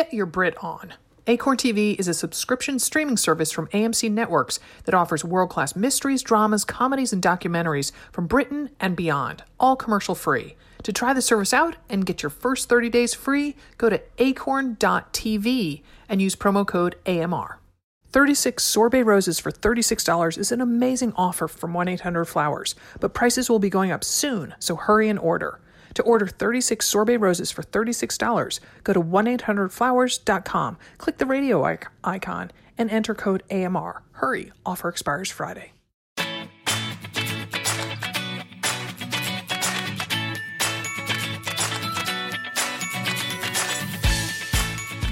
Get your Brit on. Acorn TV is a subscription streaming service from AMC Networks that offers world class mysteries, dramas, comedies, and documentaries from Britain and beyond, all commercial free. To try the service out and get your first 30 days free, go to acorn.tv and use promo code AMR. 36 sorbet roses for $36 is an amazing offer from 1 800 Flowers, but prices will be going up soon, so hurry and order. To order 36 sorbet roses for $36, go to 1 800flowers.com, click the radio icon, and enter code AMR. Hurry, offer expires Friday.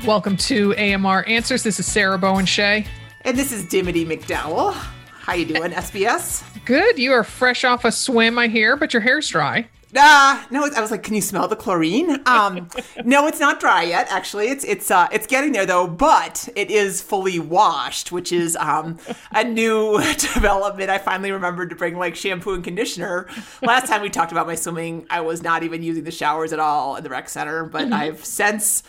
Welcome to AMR Answers. This is Sarah Bowen Shea. And this is Dimity McDowell. How you doing, SBS? Good. You are fresh off a swim, I hear, but your hair's dry. Ah, no, I was like, can you smell the chlorine? Um, no, it's not dry yet. Actually, it's it's uh, it's getting there though. But it is fully washed, which is um, a new development. I finally remembered to bring like shampoo and conditioner. Last time we talked about my swimming, I was not even using the showers at all at the rec center. But I've since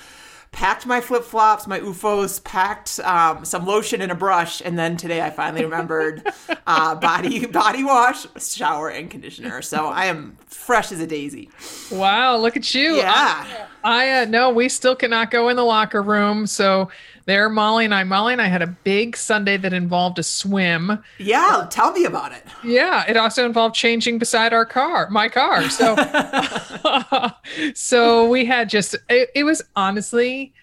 packed my flip flops, my UFOs, packed um, some lotion and a brush, and then today I finally remembered uh, body body wash, shower, and conditioner. So I am fresh as a daisy. Wow, look at you. Yeah. I, I uh, no, we still cannot go in the locker room. So there, Molly and I, Molly and I had a big Sunday that involved a swim. Yeah, tell me about it. Yeah, it also involved changing beside our car, my car. So, so we had just it, it was honestly,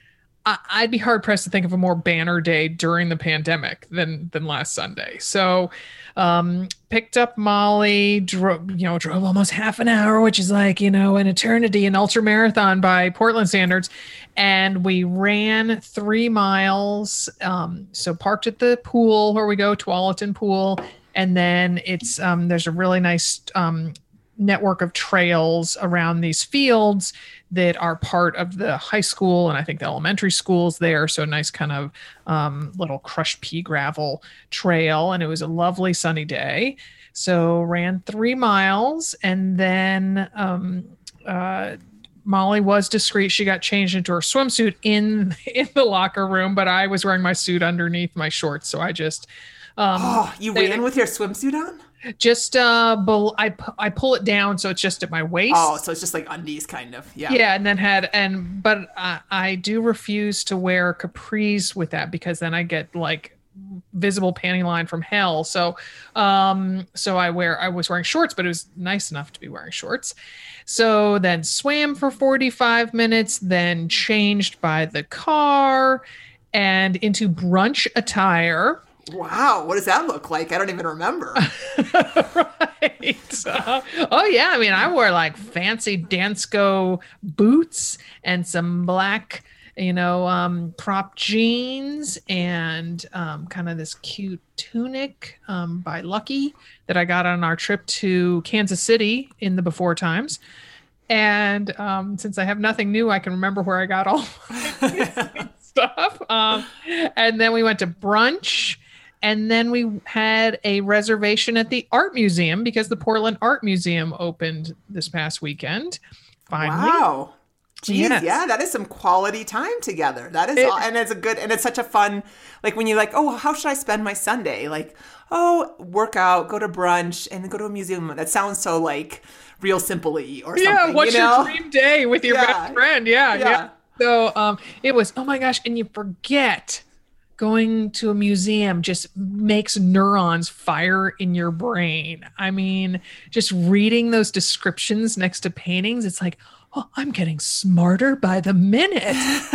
I, I'd be hard pressed to think of a more banner day during the pandemic than than last Sunday. So, um, picked up Molly, drove you know drove almost half an hour, which is like you know an eternity, an ultra marathon by Portland standards, and we ran three miles. Um, so parked at the pool where we go, Tualatin Pool, and then it's um, there's a really nice um, network of trails around these fields that are part of the high school and I think the elementary schools there. So a nice kind of um, little crushed pea gravel trail, and it was a lovely sunny day. So ran three miles, and then um, uh, Molly was discreet. She got changed into her swimsuit in in the locker room, but I was wearing my suit underneath my shorts, so I just. Um, Oh, you ran with your swimsuit on? Just uh bel- I, pu- I pull it down so it's just at my waist Oh, so it's just like undies, kind of. Yeah. yeah and then had and but I, I do refuse to wear capris with that because then i get like visible panty line from hell so um so i wear i was wearing shorts but it was nice enough to be wearing shorts so then swam for 45 minutes then changed by the car and into brunch attire Wow, what does that look like? I don't even remember. right. Uh, oh yeah, I mean, I wore like fancy Dansko boots and some black, you know, um, crop jeans and um, kind of this cute tunic um, by Lucky that I got on our trip to Kansas City in the before times. And um, since I have nothing new, I can remember where I got all stuff. Um, and then we went to brunch and then we had a reservation at the art museum because the Portland Art Museum opened this past weekend. Finally, Wow. Jeez, Yes. yeah, that is some quality time together. That is, It- all, and it's a good, and it's such a fun, like when you're like, oh, how should I spend my Sunday? Like, oh, work out, go to brunch, and go to a museum. That sounds so like real simply or something. yeah. What's you know? your dream day with your Yeah. best friend? Yeah, yeah, Yeah. So um, it was. Oh my gosh! And you forget going to a museum just makes neurons fire in your brain. I mean, just reading those descriptions next to paintings, it's like. Oh, I'm getting smarter by the minute.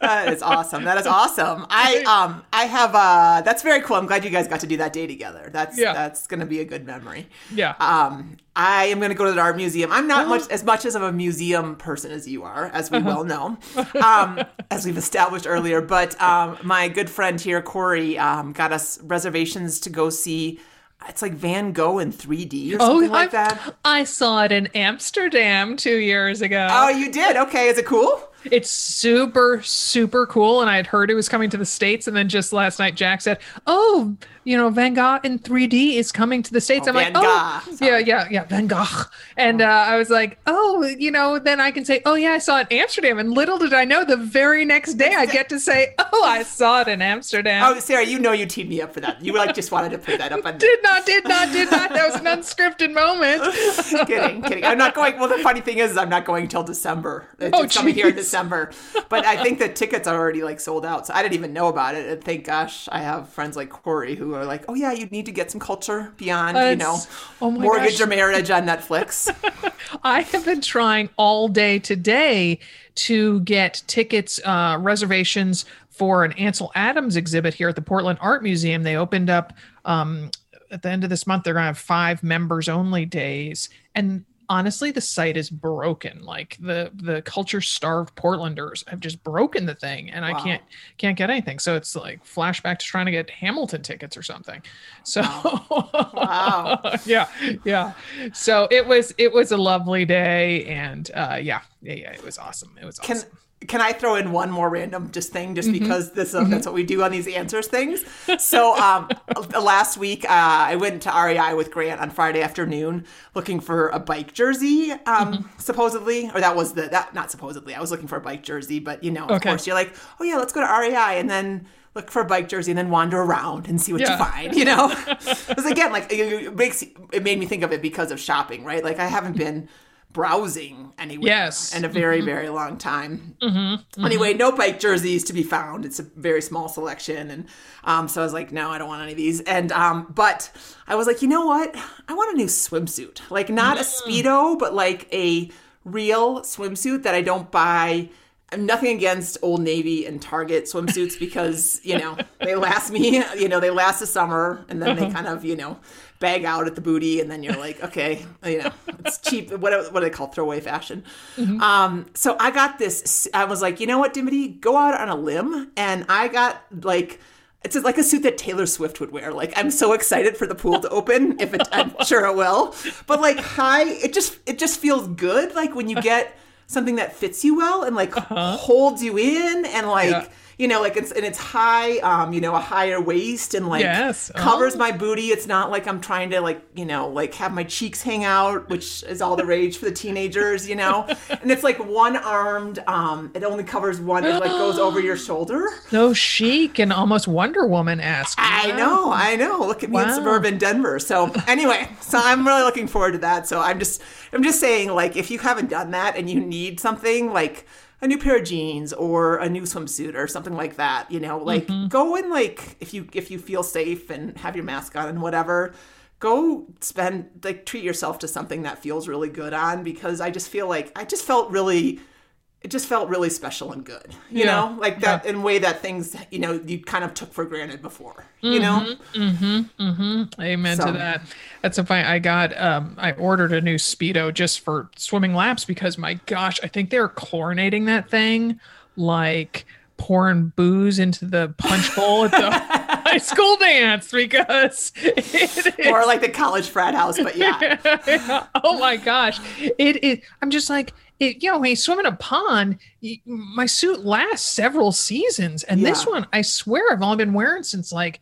that is awesome. That is awesome. I um I have uh that's very cool. I'm glad you guys got to do that day together. That's Yeah. that's gonna be a good memory. Yeah. Um I am gonna go to the art museum. I'm not much as much as of a museum person as you are, as we well know. Um as we've established earlier. But um my good friend here, Corey, um got us reservations to go see it's like Van Gogh in 3D or oh, something like Oh, I've- that. I saw it in Amsterdam two years ago. Oh, you did? Okay, is it cool? it's super super cool and i had heard it was coming to the states and then just last night jack said oh you know van gogh in 3d is coming to the states Oh, i'm like Van oh Gogh. yeah yeah yeah van gogh and uh, i was like oh you know then i can say oh yeah i saw it in amsterdam and little did i know the very next day i get to say oh i saw it in amsterdam Oh, Sarah, you know you teed me up for that. You like just wanted to put that up. On did not did not did not that was an unscripted moment kidding, kidding. I'm not going. Well, the funny thing is, I'm not going until December. It's Oh, coming here in. December, but I think the tickets are already like sold out. So I didn't even know about it. And thank gosh, I have friends like Corey who are like, "Oh yeah, you need to get some culture beyond, you know, oh mortgage gosh. or marriage on Netflix." I have been trying all day today to get tickets, uh, reservations for an Ansel Adams exhibit here at the Portland Art Museum. They opened up um, at the end of this month. They're going to have five members only days, and honestly, the site is broken. Like the the culture starved Portlanders have just broken the thing, and I can't can't get anything. So it's like flashback to trying to get Hamilton tickets or something. So Wow. yeah, yeah. So it was it was a lovely day, and uh, yeah, yeah, yeah, it was awesome. It was awesome. can I throw in one more random just thing, just Mm-hmm. because this uh, that's what we do on these answers things. So um, last week uh, I went to REI with Grant on Friday afternoon looking for a bike jersey, um, Mm-hmm. supposedly, or that was the that not supposedly. I was looking for a bike jersey, but you know, of Okay. course, you're like, oh yeah, let's go to REI, and then. Look for a bike jersey and then wander around and see what Yeah. you find. You know, because again, like it it makes it made me think of it because of shopping, right? Like I haven't been browsing anywhere Yes. in a very very long time. Mm-hmm. Anyway, no bike jerseys to be found. It's a very small selection, and um, so I was like, no, I don't want any of these. And um, but I was like, you know what? I want a new swimsuit, like not a speedo, but like a real swimsuit that I don't buy. I'm nothing against Old Navy and Target swimsuits because you know they last me, you know they last the summer, and then they kind of you know bag out at the booty, and then you're like, okay, you know it's cheap. What what do they call throwaway fashion? Um, so I got this. I was like, you know what, Dimity, go out on a limb, and I got like. It's like a suit that Taylor Swift would wear. Like I'm so excited for the pool to open. If it, I'm sure it will. But like high, it just it just feels good. Like when you get something that fits you well and like uh-huh. holds you in and like Yeah. You know like it's and it's high um you know a higher waist and like Yes. covers Oh. my booty it's not like i'm trying to like you know like have my cheeks hang out which is all the rage for the teenagers you know and it's like one armed um it only covers one it like goes over your shoulder So chic and almost Wonder Woman esque. I know, I know. Look at me in suburban Denver. So anyway, so I'm really looking forward to that. So I'm just, I'm just saying, like, if you haven't done that and you need something like a new pair of jeans or a new swimsuit or something like that, you know, like mm-hmm. go and like if you if you feel safe and have your mask on and whatever. Go spend like treat yourself to something that feels really good on because I just feel like I just felt really it just felt really special and good you Yeah. know like that in a way that things you know you kind of took for granted before you know mm-hmm, mm-hmm, mm-hmm. Amen So- to that. That's so funny. I got um I ordered a new speedo just for swimming laps because my gosh, I think they're chlorinating that thing like pouring booze into the punch bowl at the high school dance because it is or like the college frat house but yeah oh my gosh it it i'm just like it, you know when you swim in a pond y- my suit lasts several seasons. And this one i swear i've only been wearing since like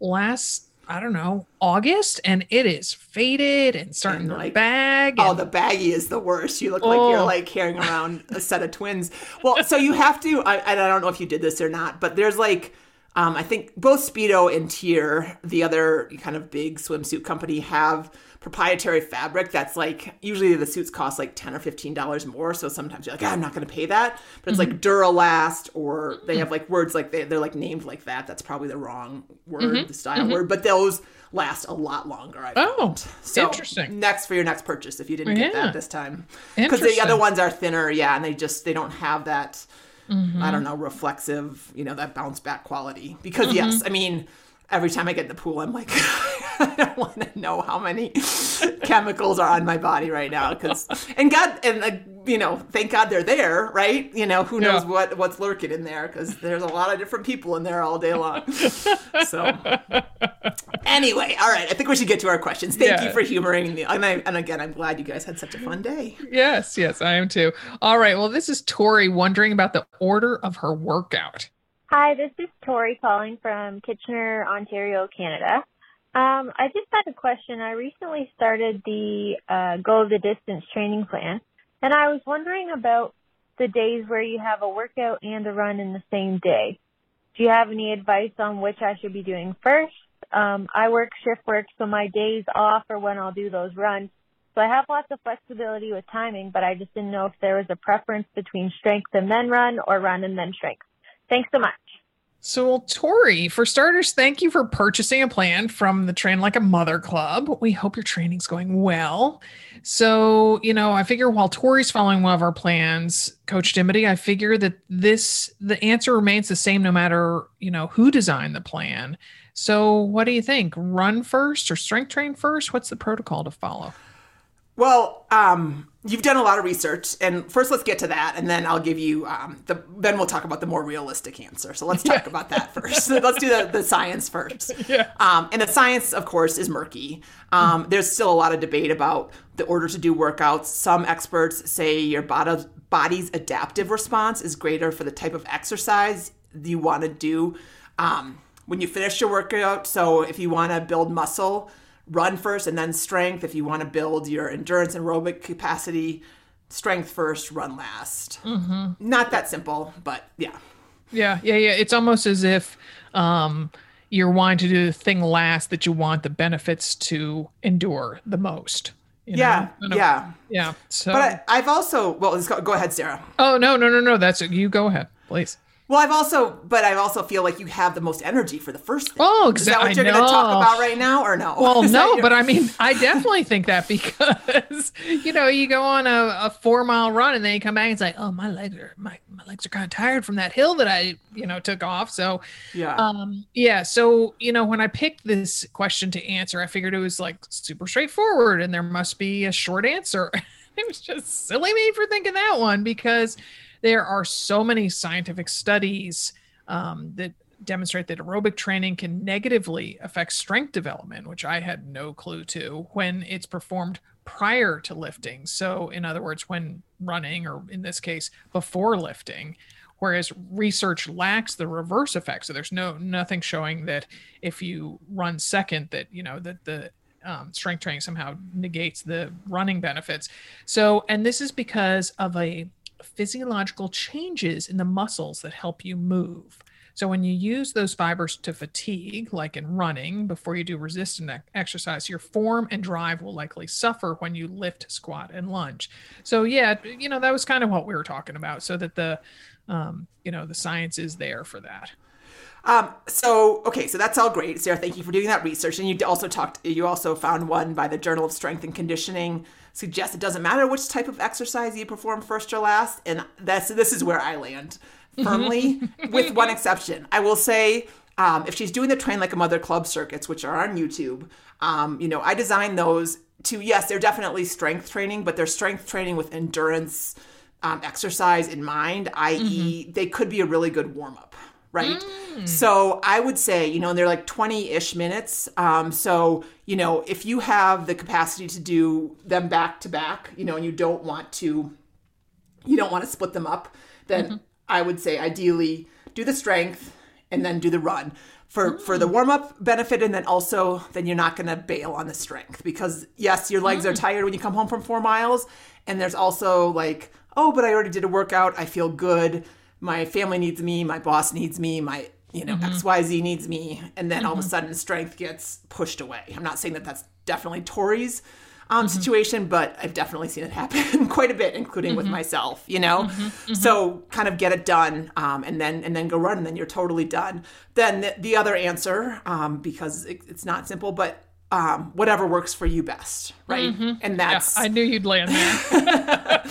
last i don't know august. And it is faded and starting And, to like, bag oh and- the baggy is the worst. You look like you're Oh. like carrying around a set of twins. Well so you have to I, I don't know if you did this or not but there's like um, I think both Speedo and TYR, the other kind of big swimsuit company, have proprietary fabric that's like usually the suits cost like ten or fifteen dollars more. So sometimes you're like, "Ah, I'm not going to pay that, but it's Mm-hmm. like Duralast, or they have like words like they, they're like named like that. That's probably the wrong word, the style word, but those last a lot longer. I Mm-hmm. Oh, found. so interesting. Next for your next purchase, if you didn't get that this time, because the other ones are thinner, yeah, and they just they don't have that. Mm-hmm. I don't know, reflexive, you know, that bounce back quality. Because Mm-hmm. yes, I mean, every time I get in the pool, I'm like, want to know how many chemicals are on my body right now. Because and God and uh, you know, thank God they're there, right? You know, who knows Yeah. what what's lurking in there? Because there's a lot of different people in there all day long. So anyway, all right, I think we should get to our questions. Thank Yeah. you for humoring me, and, I, and again, I'm glad you guys had such a fun day. Yes, yes, I am too. All right. Well, this is Tori wondering about the order of her workout. Hi, this is Tori calling from Kitchener, Ontario, Canada. Um, I just had a question. I recently started the uh, Go the Distance training plan, and I was wondering about the days where you have a workout and a run in the same day. Do you have any advice on which I should be doing first? Um, I work shift work, so my days off are when I'll do those runs. So I have lots of flexibility with timing, but I just didn't know if there was a preference between strength and then run or run and then strength. Thanks so much. So, well, Tori, for starters, thank you for purchasing a plan from the Train Like a Mother Club. We hope your training's going well. So, you know, I figure while Tori's following one of our plans, Coach Dimity, I figure that this the answer remains the same no matter, you know, who designed the plan. So, what do you think? Run first or strength train first? What's the protocol to follow? Well, um, you've done a lot of research, and first let's get to that, and then I'll give you um, the. Then we'll talk about the more realistic answer. So let's talk about that first. let's do the, the science first. Yeah. Um, and the science, of course, is murky. Um, there's still a lot of debate about the order to do workouts. Some experts say your body, body's adaptive response is greater for the type of exercise you want to do um, when you finish your workout. So if you want to build muscle, run first and then strength. If you want to build your endurance and aerobic capacity, strength first, run last. Not that simple, but yeah. Yeah, yeah, yeah. It's almost as if um, you're wanting to do the thing last that you want the benefits to endure the most. you know? Yeah, Kind yeah. yeah. So, But I, I've also well, let's go, go ahead, Sarah. oh no, no, no, no. That's you. Go ahead, please. Well, I've also, but I also feel like you have the most energy for the first thing. Oh, Is that exactly. what you're going to talk about right now, or no? Well, no, but I mean, I definitely think that because you know, you go on a, a four mile run and then you come back and it's like, oh, my legs are my my legs are kind of tired from that hill that I you know took off. So yeah, Um, yeah. So, you know, when I picked this question to answer, I figured it was like super straightforward and there must be a short answer. it was just silly me for thinking that one because there are so many scientific studies um, that demonstrate that aerobic training can negatively affect strength development, which I had no clue to when it's performed prior to lifting. So, in other words, when running, or in this case, before lifting, whereas research lacks the reverse effect. So there's no nothing showing that if you run second, that you know that the um, strength training somehow negates the running benefits. So, and this is because of a physiological changes in the muscles that help you move. So when you use those fibers to fatigue, like in running, before you do resistant exercise, your form and drive will likely suffer when you lift, squat, and lunge. So yeah, you know that was kind of what we were talking about. So that the, um, you know, the science is there for that. Um, so okay, so that's all great, Sarah. Thank you for doing that research. And you also talked. You also found one by the Journal of Strength and Conditioning suggests it doesn't matter which type of exercise you perform first or last. And that's this is where I land firmly, with one exception. I will say. Um, if she's doing the train like a mother club circuits, which are on YouTube, um, you know, I designed those to yes, they're definitely strength training, but they're strength training with endurance um, exercise in mind, i.e., they could be a really good warm up, right? Mm. So I would say, you know, and they're like 20 ish minutes. Um, so, you know, if you have the capacity to do them back to back, you know, and you don't want to, you don't want to split them up, then mm-hmm. I would say ideally do the strength and then do the run for for the mm. warm up benefit and then also then you're not going to bail on the strength because yes your legs are mm. tired when you come home from 4 miles and there's also like oh but I already did a workout. I feel good my family needs me my boss needs me my you know xyz needs me. And then all of a sudden strength gets pushed away. I'm not saying that that's definitely tori's um, situation, but I've definitely seen it happen quite a bit, including with myself. You know, so kind of get it done, um, and then and then go run, and then you're totally done. Then the, the other answer, um, because it, it's not simple, but um, whatever works for you best, right? And that's Yeah, I knew you'd land there.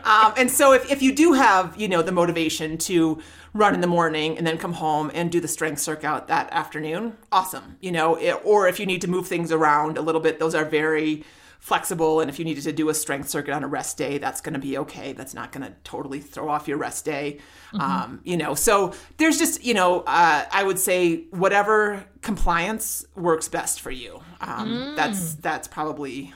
um, and so if, if you do have you know the motivation to run in the morning and then come home and do the strength circuit that afternoon awesome you know it, or if you need to move things around a little bit those are very flexible and if you needed to do a strength circuit on a rest day that's going to be okay that's not going to totally throw off your rest day um, you know so there's just you know uh, i would say whatever compliance works best for you um, that's that's probably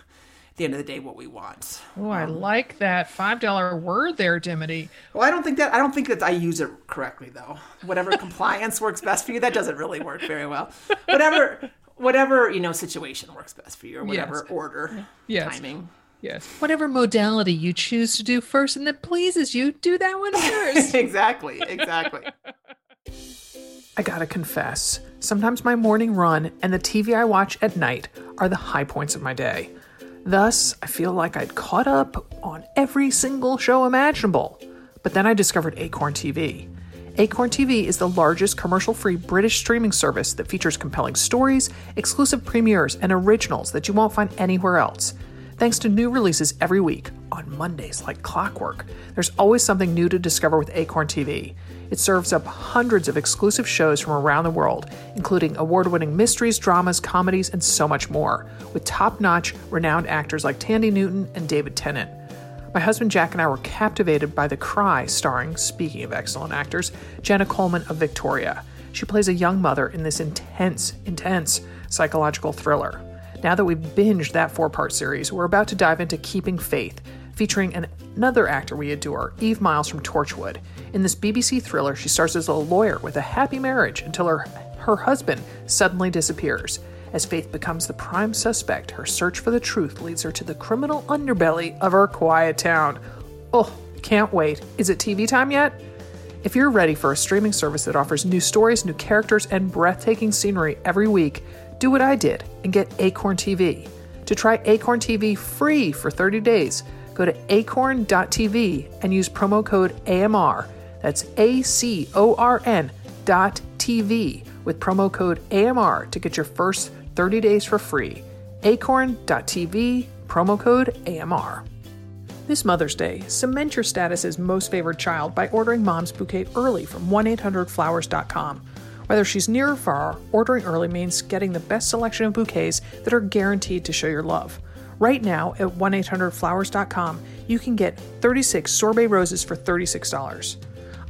at the end of the day what we want Oh, I like that five dollar word there, Dimity. well, I don't think that I don't think that I use it correctly though. Whatever compliance works best for you, that doesn't really work very well. Whatever whatever, you know, situation works best for you or whatever Yes. order Yes. timing. Yes. Whatever modality you choose to do first and that pleases you, do that one first. exactly, exactly. I gotta confess, sometimes my morning run and the TV I watch at night are the high points of my day. Thus, I feel like I'd caught up on every single show imaginable. But then I discovered Acorn TV. Acorn TV is the largest commercial free British streaming service that features compelling stories, exclusive premieres, and originals that you won't find anywhere else. Thanks to new releases every week, on Mondays like clockwork, there's always something new to discover with Acorn TV. It serves up hundreds of exclusive shows from around the world, including award winning mysteries, dramas, comedies, and so much more, with top notch, renowned actors like Thandie Newton and David Tennant. My husband Jack and I were captivated by The Cry, starring, speaking of excellent actors, Jenna Coleman of Victoria. She plays a young mother in this intense, intense psychological thriller. Now that we've binged that four part series, we're about to dive into Keeping Faith, featuring an- another actor we adore, Eve Miles from Torchwood. In this BBC thriller, she stars as a lawyer with a happy marriage until her, her husband suddenly disappears. As Faith becomes the prime suspect, her search for the truth leads her to the criminal underbelly of our quiet town. Oh, can't wait. Is it TV time yet? If you're ready for a streaming service that offers new stories, new characters, and breathtaking scenery every week, do what I did and get Acorn TV. To try Acorn TV free for 30 days, go to acorn.tv and use promo code AMR. That's A C O R N dot TV with promo code AMR to get your first 30 days for free. acorn.tv, promo code AMR. This Mother's Day, cement your status as most favored child by ordering mom's bouquet early from 1-800-Flowers.com. Whether she's near or far, ordering early means getting the best selection of bouquets that are guaranteed to show your love. Right now at 1-800-Flowers.com, you can get 36 sorbet roses for $36.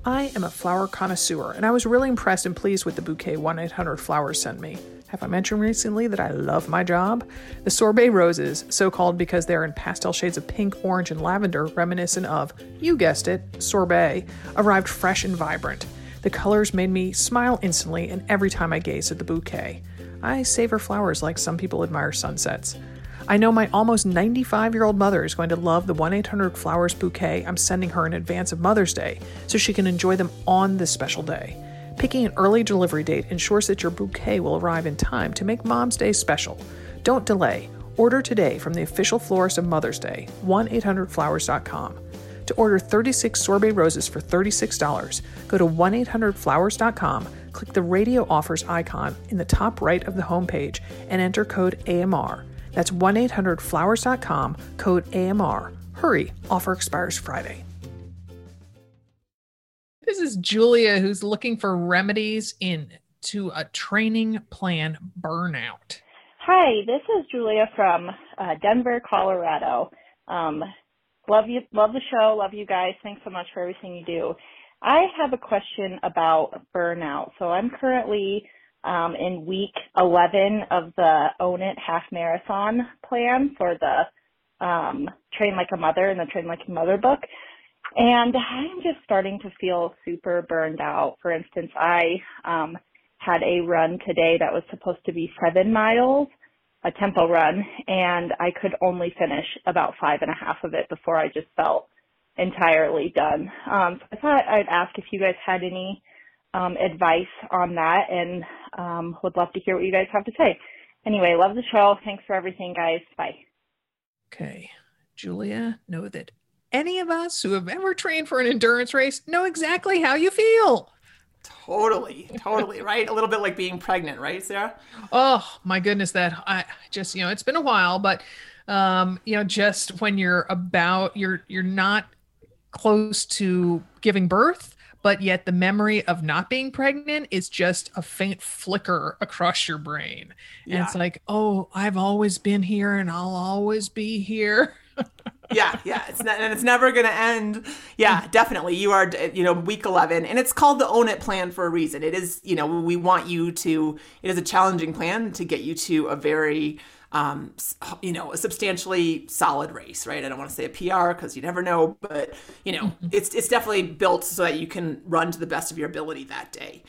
I am a flower connoisseur, and I was really impressed and pleased with the bouquet 1-800-Flowers sent me. Have I mentioned recently that I love my job? The sorbet roses, so called because they're in pastel shades of pink, orange, and lavender, reminiscent of, you guessed it, sorbet, arrived fresh and vibrant. The colors made me smile instantly, and every time I gazed at the bouquet. I savor flowers like some people admire sunsets. I know my almost 95 year old mother is going to love the 1 800 Flowers bouquet I'm sending her in advance of Mother's Day so she can enjoy them on this special day. Picking an early delivery date ensures that your bouquet will arrive in time to make Mom's Day special. Don't delay. Order today from the official florist of Mother's Day, 1 800flowers.com. To order 36 sorbet roses for $36, go to 1 800flowers.com, click the radio offers icon in the top right of the homepage, and enter code AMR. That's 1 800flowers.com, code AMR. Hurry, offer expires Friday. This is Julia who's looking for remedies in to a training plan burnout. Hi, this is Julia from uh, Denver, Colorado. Um, love you, love the show, love you guys. Thanks so much for everything you do. I have a question about burnout. So I'm currently um, in week 11 of the Own It half marathon plan for the um, Train Like a Mother and the Train Like a Mother book. And I'm just starting to feel super burned out. For instance, I um, had a run today that was supposed to be seven miles, a tempo run, and I could only finish about five and a half of it before I just felt entirely done. Um, so I thought I'd ask if you guys had any um, advice on that and um, would love to hear what you guys have to say. Anyway, love the show. Thanks for everything, guys. Bye. Okay, Julia, know that any of us who have ever trained for an endurance race know exactly how you feel. totally, totally, right? A little bit like being pregnant, right, Sarah? Oh my goodness, that I just you know it's been a while, but um, you know, just when you're about you're you're not close to giving birth, but yet the memory of not being pregnant is just a faint flicker across your brain. And it's like, oh, I've always been here and I'll always be here. yeah, yeah. It's not, and it's never going to end. Yeah, definitely. You are, you know, week 11, and it's called the Own It plan for a reason. It is, you know, we want you to, it is a challenging plan to get you to a very, um, you know, a substantially solid race, right? I don't want to say a PR because you never know, but you know, it's it's definitely built so that you can run to the best of your ability that day.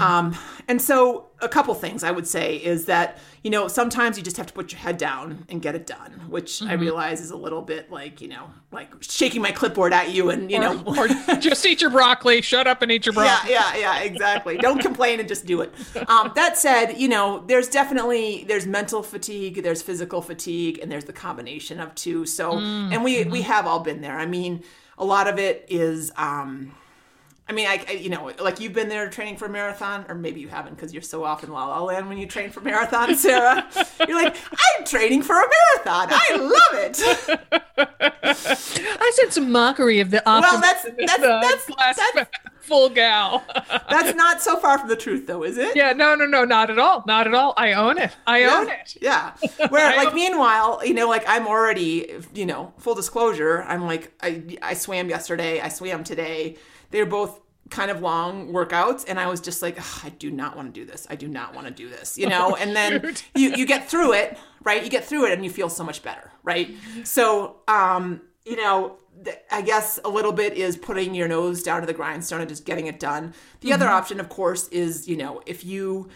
Um, and so, a couple things I would say is that you know sometimes you just have to put your head down and get it done, which I realize is a little bit like you know, like shaking my clipboard at you and you know. or just eat your broccoli, shut up and eat your broccoli. Yeah, yeah, yeah, exactly. Don't complain and just do it. Um, that said, you know, there's definitely there's mental fatigue, there's physical fatigue, and there's the combination of two. So, and we we have all been there. I mean, a lot of it is. Um, I mean, I, I you know, like you've been there training for a marathon, or maybe you haven't because you're so off in La La Land when you train for marathon, Sarah. You're like, I'm training for a marathon. I love it. I said some mockery of the optimism that's- in this, that's- uh, that's- that's- full gal. That's not so far from the truth, though, is it? yeah, no, no, no, not at all. Not at all. I own it. I own it. Yeah. Where like meanwhile, you know, like I'm already, you know, full disclosure, I'm like I I swam yesterday, I swam today. They're both kind of long workouts and I was just like, I do not want to do this. I do not want to do this, you know? and then shoot. you you get through it, right? You get through it and you feel so much better, right? So, um, you know, I guess a little bit is putting your nose down to the grindstone and just getting it done. The other option, of course, is, you know, if you,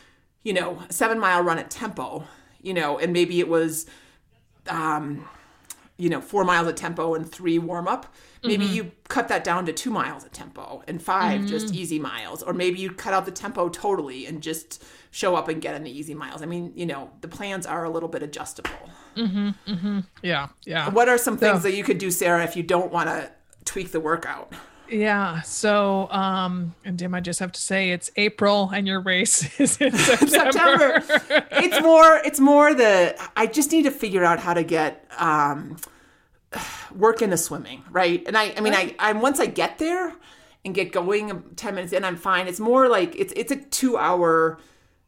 you know, seven mile run at tempo, you know, and maybe it was, um, you know, four miles at tempo and three warm up. Maybe mm-hmm. you cut that down to two miles at tempo and 5 just mm. easy miles. Or maybe you cut out the tempo totally and just show up and get in the easy miles. I mean, you know, the plans are a little bit adjustable. Mm-hmm, mm-hmm. Yeah, yeah. What are some things So- that you could do, Sarah, if you don't want to tweak the workout? Yeah. So, um, and Dim, I just have to say it's April and your race is in September. September. it's more. It's more the. I just need to figure out how to get um, work into swimming, right? And I. I mean, I. I'm once I get there and get going, ten minutes in, I'm fine. It's more like it's. It's a two hour.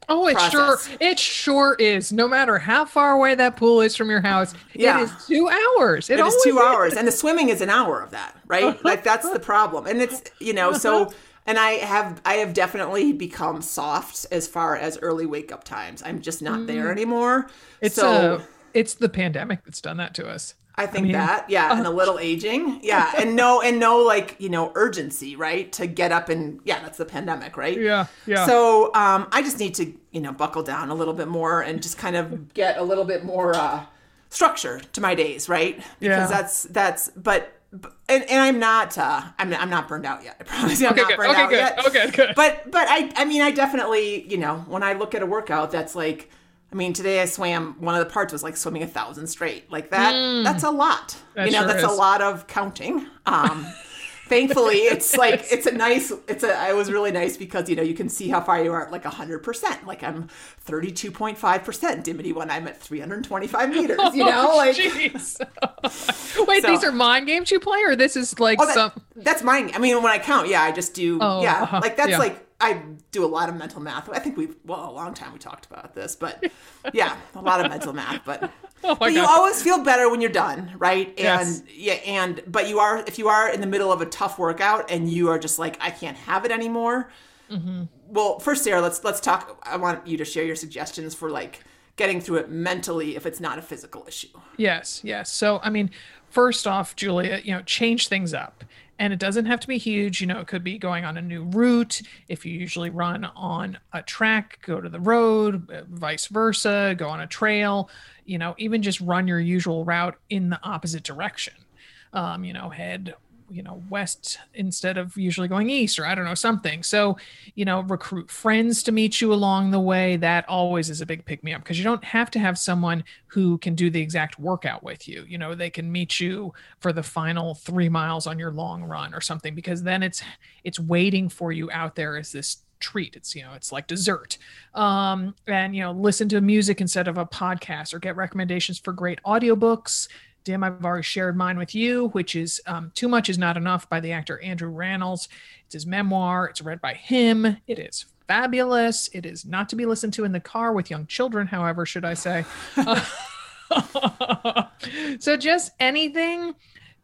Oh, it process. sure it sure is. No matter how far away that pool is from your house, Yeah. it is two hours. It, It is two hours, and the swimming is an hour of that, right? like that's the problem, and it's you know so. And I have I have definitely become soft as far as early wake up times. I'm just not there anymore. It's so uh, it's the pandemic that's done that to us. I think that, yeah, and a little aging, yeah, and no, and no, like you know, urgency, right, to get up and yeah, that's the pandemic, right? Yeah, yeah. So um, I just need to, you know, buckle down a little bit more and just kind of get a little bit more uh, structure to my days, right? Yeah. Because that's that's, but. but- And, and I'm not uh, I'm I'm not burned out yet. I promise you, I'm Okay, not good. burned Okay, out good. yet. Okay, good. But but I I mean I definitely you know when I look at a workout that's like I mean today I swam one of the parts was like swimming a thousand straight like that that's a lot Mm. That you know sure that's a lot of counting um thankfully it's like it's a nice it's a it was really nice because you know you can see how far you are at like 100% like i'm 32.5% dimity when i'm at 325 meters you know Oh, like jeez. Wait, So- these are mind games you play, or this is like Oh, that- some? that's mine. I mean, when I count, yeah, I just do. Oh, yeah, uh-huh, like that's yeah. like I do a lot of mental math. I think we've well a long time we talked about this, but yeah, a lot of mental math. But Oh but you always feel better when you're done, right? Yes. And yeah, and but you are if you are in the middle of a tough workout and you are just like I can't have it anymore. Mm-hmm. Well, first, Sarah, let's let's talk. I want you to share your suggestions for like getting through it mentally if it's not a physical issue. Yes, yes. So, I mean, first off, Julia, you know, change things up. And it doesn't have to be huge. You know, it could be going on a new route. If you usually run on a track, go to the road, uh, vice versa, go on a trail, you know, even just run your usual route in the opposite direction. Um, you know, head, you know, west instead of usually going east or I don't know, something. So, you know, recruit friends to meet you along the way. That always is a big pick me up because you don't have to have someone who can do the exact workout with you. You know, they can meet you for the final three miles on your long run or something because then it's it's waiting for you out there as this treat. It's you know, it's like dessert. Um, and you know, listen to music instead of a podcast, or get recommendations for great audiobooks. Dim, I've already shared mine with you, which is um, Too Much Is Not Enough by the actor Andrew Rannells. It's his memoir. It's read by him. It is fabulous. It is not to be listened to in the car with young children, however, should I say. so just anything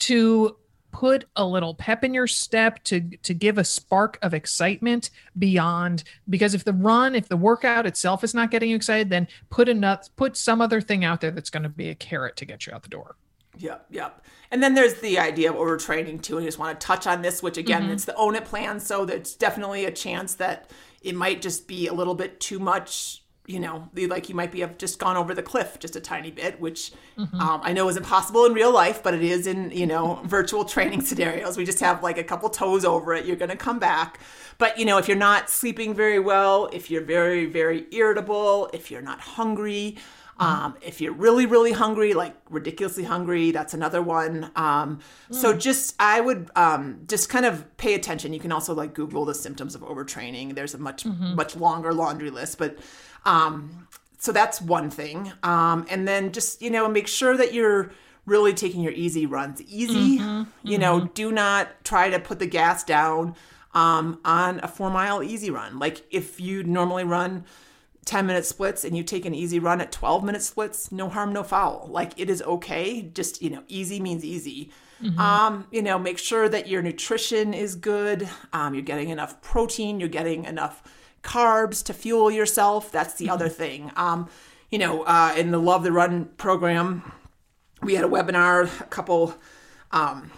to put a little pep in your step to to give a spark of excitement beyond because if the run if the workout itself is not getting you excited then put enough put some other thing out there that's going to be a carrot to get you out the door Yep, yep. And then there's the idea of overtraining too. I just want to touch on this, which again, mm-hmm. it's the own it plan. So there's definitely a chance that it might just be a little bit too much you know, like you might be have just gone over the cliff just a tiny bit, which mm-hmm. um, I know is impossible in real life, but it is in you know virtual training scenarios. We just have like a couple toes over it. You're going to come back, but you know if you're not sleeping very well, if you're very very irritable, if you're not hungry. Um, if you're really, really hungry, like ridiculously hungry, that's another one. Um, mm. So just, I would um, just kind of pay attention. You can also like Google the symptoms of overtraining. There's a much, mm-hmm. much longer laundry list, but um, so that's one thing. Um, and then just, you know, make sure that you're really taking your easy runs. Easy, mm-hmm, you mm-hmm. know, do not try to put the gas down um, on a four mile easy run. Like if you normally run 10 minute splits and you take an easy run at 12 minute splits, no harm, no foul. Like it is okay. Just, you know, easy means easy. Mm-hmm. Um, you know, make sure that your nutrition is good. Um, you're getting enough protein, you're getting enough carbs to fuel yourself. That's the mm-hmm. other thing. Um, you know, uh, in the Love the Run program, we had a webinar a couple um,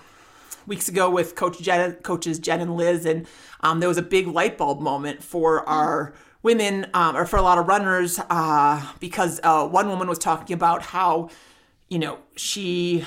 weeks ago with Coach Jen, coaches Jen and Liz, and um, there was a big light bulb moment for mm-hmm. Women um, or for a lot of runners uh, because uh, one woman was talking about how you know she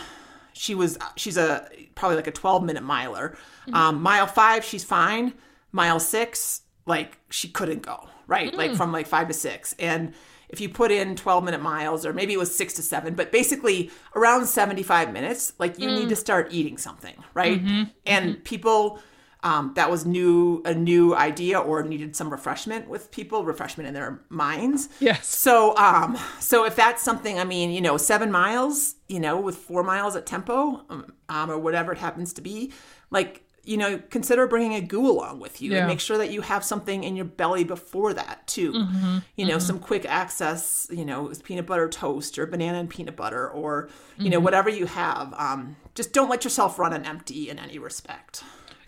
she was she's a probably like a 12 minute miler mm-hmm. um, mile five she's fine mile six like she couldn't go, right? Mm. Like from like five to six. And if you put in 12 minute miles, or maybe it was six to seven, but basically around 75 minutes, like you mm. need to start eating something, right? Mm-hmm. And mm-hmm. people, um, that was new a new idea or needed some refreshment with people refreshment in their minds yes so um so if that's something i mean you know seven miles you know with four miles at tempo um, um or whatever it happens to be like you know, consider bringing a GU along with you yeah. and make sure that you have something in your belly before that too. Mm-hmm. You know, mm-hmm. some quick access, you know, peanut butter toast or banana and peanut butter or, you mm-hmm. know, whatever you have. Um, just don't let yourself run on empty in any respect.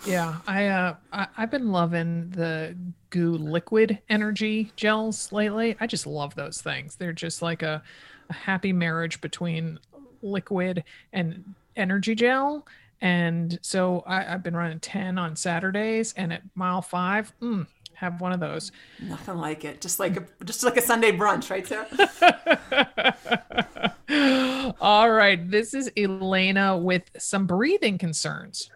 Yeah, I, uh, I I've been loving the GU liquid energy gels lately. I just love those things. They're just like a, a happy marriage between liquid and energy gel and so I, have been running 10 on Saturdays and at mile five, mm, have one of those. Nothing like it. Just like a just like a Sunday brunch, right, Sarah? All right. This is Elena with some breathing concerns.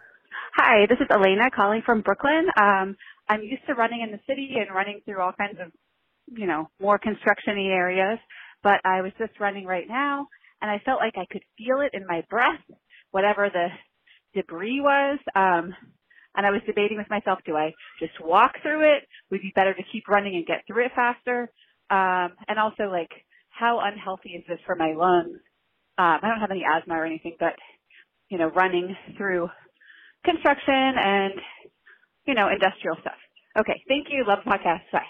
Hi, this is Elena calling from Brooklyn. Um, I'm used to running in the city and running through all kinds of, you know, more constructiony areas, but I was just running right now and I felt like I could feel it in my breath, whatever the debris was. Um, and I was debating with myself, do I just walk through it? Would it be better to keep running and get through it faster? Um, and also like, how unhealthy is this for my lungs? Um, I don't have any asthma or anything, but you know, running through construction and you know, industrial stuff. Okay, thank you. Love the podcast. Bye.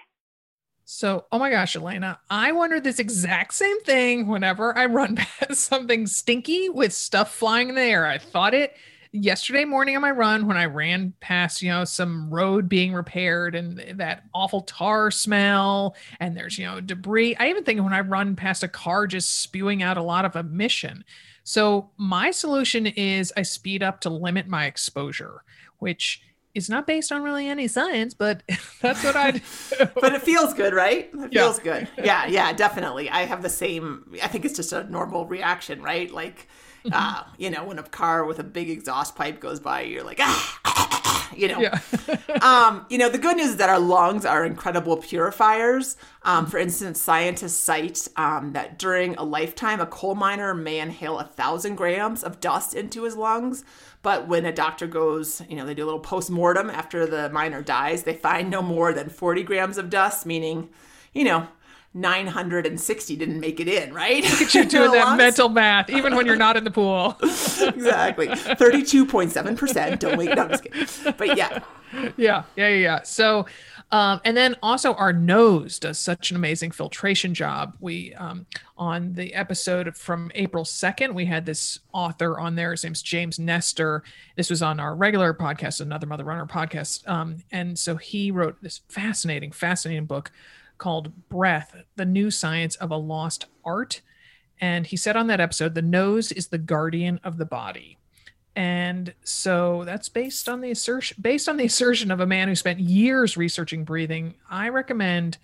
So, oh my gosh, Elena, I wonder this exact same thing whenever I run past something stinky with stuff flying in the air. I thought it yesterday morning on my run when I ran past, you know, some road being repaired and that awful tar smell, and there's, you know, debris. I even think when I run past a car just spewing out a lot of emission. So, my solution is I speed up to limit my exposure, which is not based on really any science, but that's what I do. but it feels good, right? It feels yeah. good. Yeah, yeah, definitely. I have the same, I think it's just a normal reaction, right? Like, Mm-hmm. Uh, you know, when a car with a big exhaust pipe goes by, you're like, ah, you know. Yeah. um, you know, the good news is that our lungs are incredible purifiers. Um, for instance, scientists cite um, that during a lifetime, a coal miner may inhale a thousand grams of dust into his lungs, But when a doctor goes, you know, they do a little post mortem after the miner dies, they find no more than 40 grams of dust, meaning, you know, 960 didn't make it in, right? You're doing that mental math, even when you're not in the pool. exactly. 32.7% don't wait. No, I'm just kidding. But yeah. Yeah, yeah, yeah. So, um, and then also our nose does such an amazing filtration job. We um, on the episode from April second, we had this author on there. His name's James Nestor. This was on our regular podcast, another Mother Runner podcast. Um, and so he wrote this fascinating, fascinating book called Breath: The New Science of a Lost Art. And he said on that episode, the nose is the guardian of the body and so that's based on the assertion based on the assertion of a man who spent years researching breathing i recommend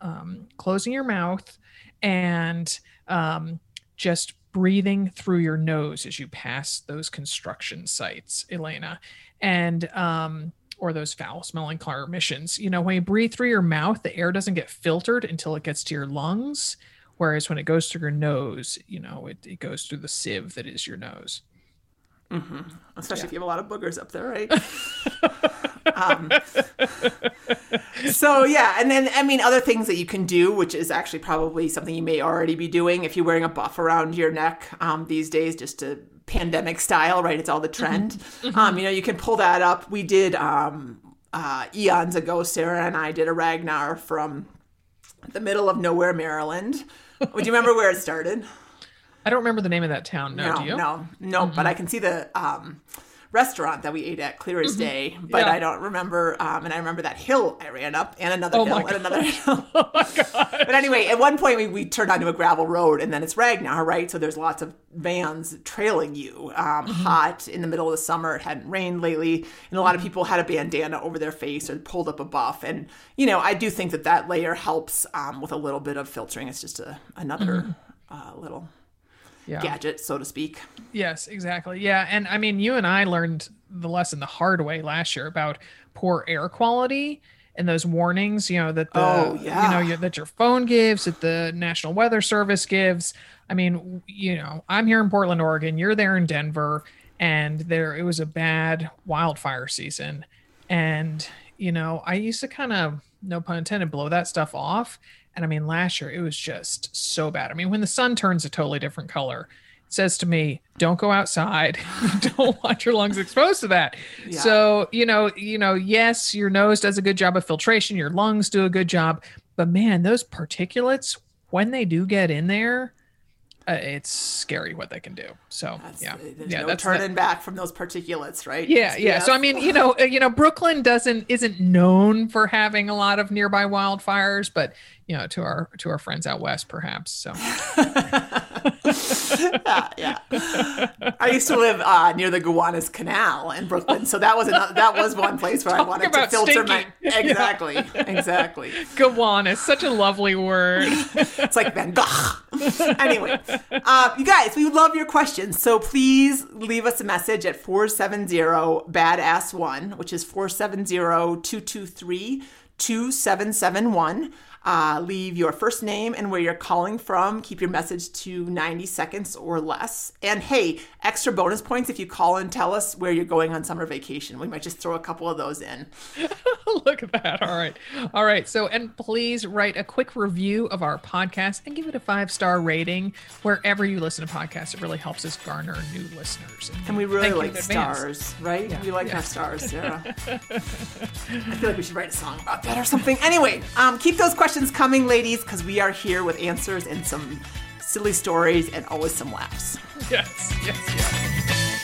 um, closing your mouth and um, just breathing through your nose as you pass those construction sites elena and um, or those foul smelling car emissions you know when you breathe through your mouth the air doesn't get filtered until it gets to your lungs whereas when it goes through your nose you know it, it goes through the sieve that is your nose Mm-hmm. Especially yeah. if you have a lot of boogers up there, right? um, so yeah, and then I mean other things that you can do, which is actually probably something you may already be doing if you're wearing a buff around your neck um, these days, just to pandemic style, right? It's all the trend. Mm-hmm. mm-hmm. Um, you know, you can pull that up. We did um, uh, eons ago. Sarah and I did a Ragnar from the middle of nowhere, Maryland. Do you remember where it started? I don't remember the name of that town. No, no, do you? No, no, mm-hmm. but I can see the um, restaurant that we ate at clear as mm-hmm. day. But yeah. I don't remember. Um, and I remember that hill I ran up, and another oh hill, and another hill. oh my god! But anyway, at one point we, we turned onto a gravel road, and then it's Ragnar, right? So there's lots of vans trailing you. Um, mm-hmm. Hot in the middle of the summer. It hadn't rained lately, and a lot of people had a bandana over their face or pulled up a buff. And you know, I do think that that layer helps um, with a little bit of filtering. It's just a another mm-hmm. uh, little yeah. gadget, so to speak. Yes, exactly. Yeah, and I mean, you and I learned the lesson the hard way last year about poor air quality and those warnings. You know that the oh, yeah. you know that your phone gives, that the National Weather Service gives. I mean, you know, I'm here in Portland, Oregon. You're there in Denver, and there it was a bad wildfire season, and you know, I used to kind of, no pun intended, blow that stuff off and I mean, last year it was just so bad. I mean, when the sun turns a totally different color, it says to me, "Don't go outside. don't want your lungs exposed to that." Yeah. So you know, you know, yes, your nose does a good job of filtration. Your lungs do a good job, but man, those particulates when they do get in there, uh, it's scary what they can do. So that's, yeah, there's yeah, no that's turning back from those particulates, right? Yeah, yeah. So I mean, you know, uh, you know, Brooklyn doesn't isn't known for having a lot of nearby wildfires, but you know, to our to our friends out west, perhaps. So yeah, yeah. I used to live uh, near the Gowanus Canal in Brooklyn, so that was another, that was one place where Talk I wanted to filter stinking. my exactly, yeah. exactly. Gowanus, such a lovely word. it's like Van Gogh. anyway, uh, you guys, we would love your questions, so please leave us a message at four seven zero badass one, which is four seven zero two two three. 2771. Uh, leave your first name and where you're calling from. Keep your message to 90 seconds or less. And hey, extra bonus points if you call and tell us where you're going on summer vacation. We might just throw a couple of those in. Look at that. All right. All right. So, and please write a quick review of our podcast and give it a five star rating wherever you listen to podcasts. It really helps us garner new listeners. And, and we really like stars, right? Yeah. We like yeah. our stars, Sarah. I feel like we should write a song about that or something. Anyway, um, keep those questions questions coming, ladies, because we are here with answers and some silly stories and always some laughs. Yes, yes, yes.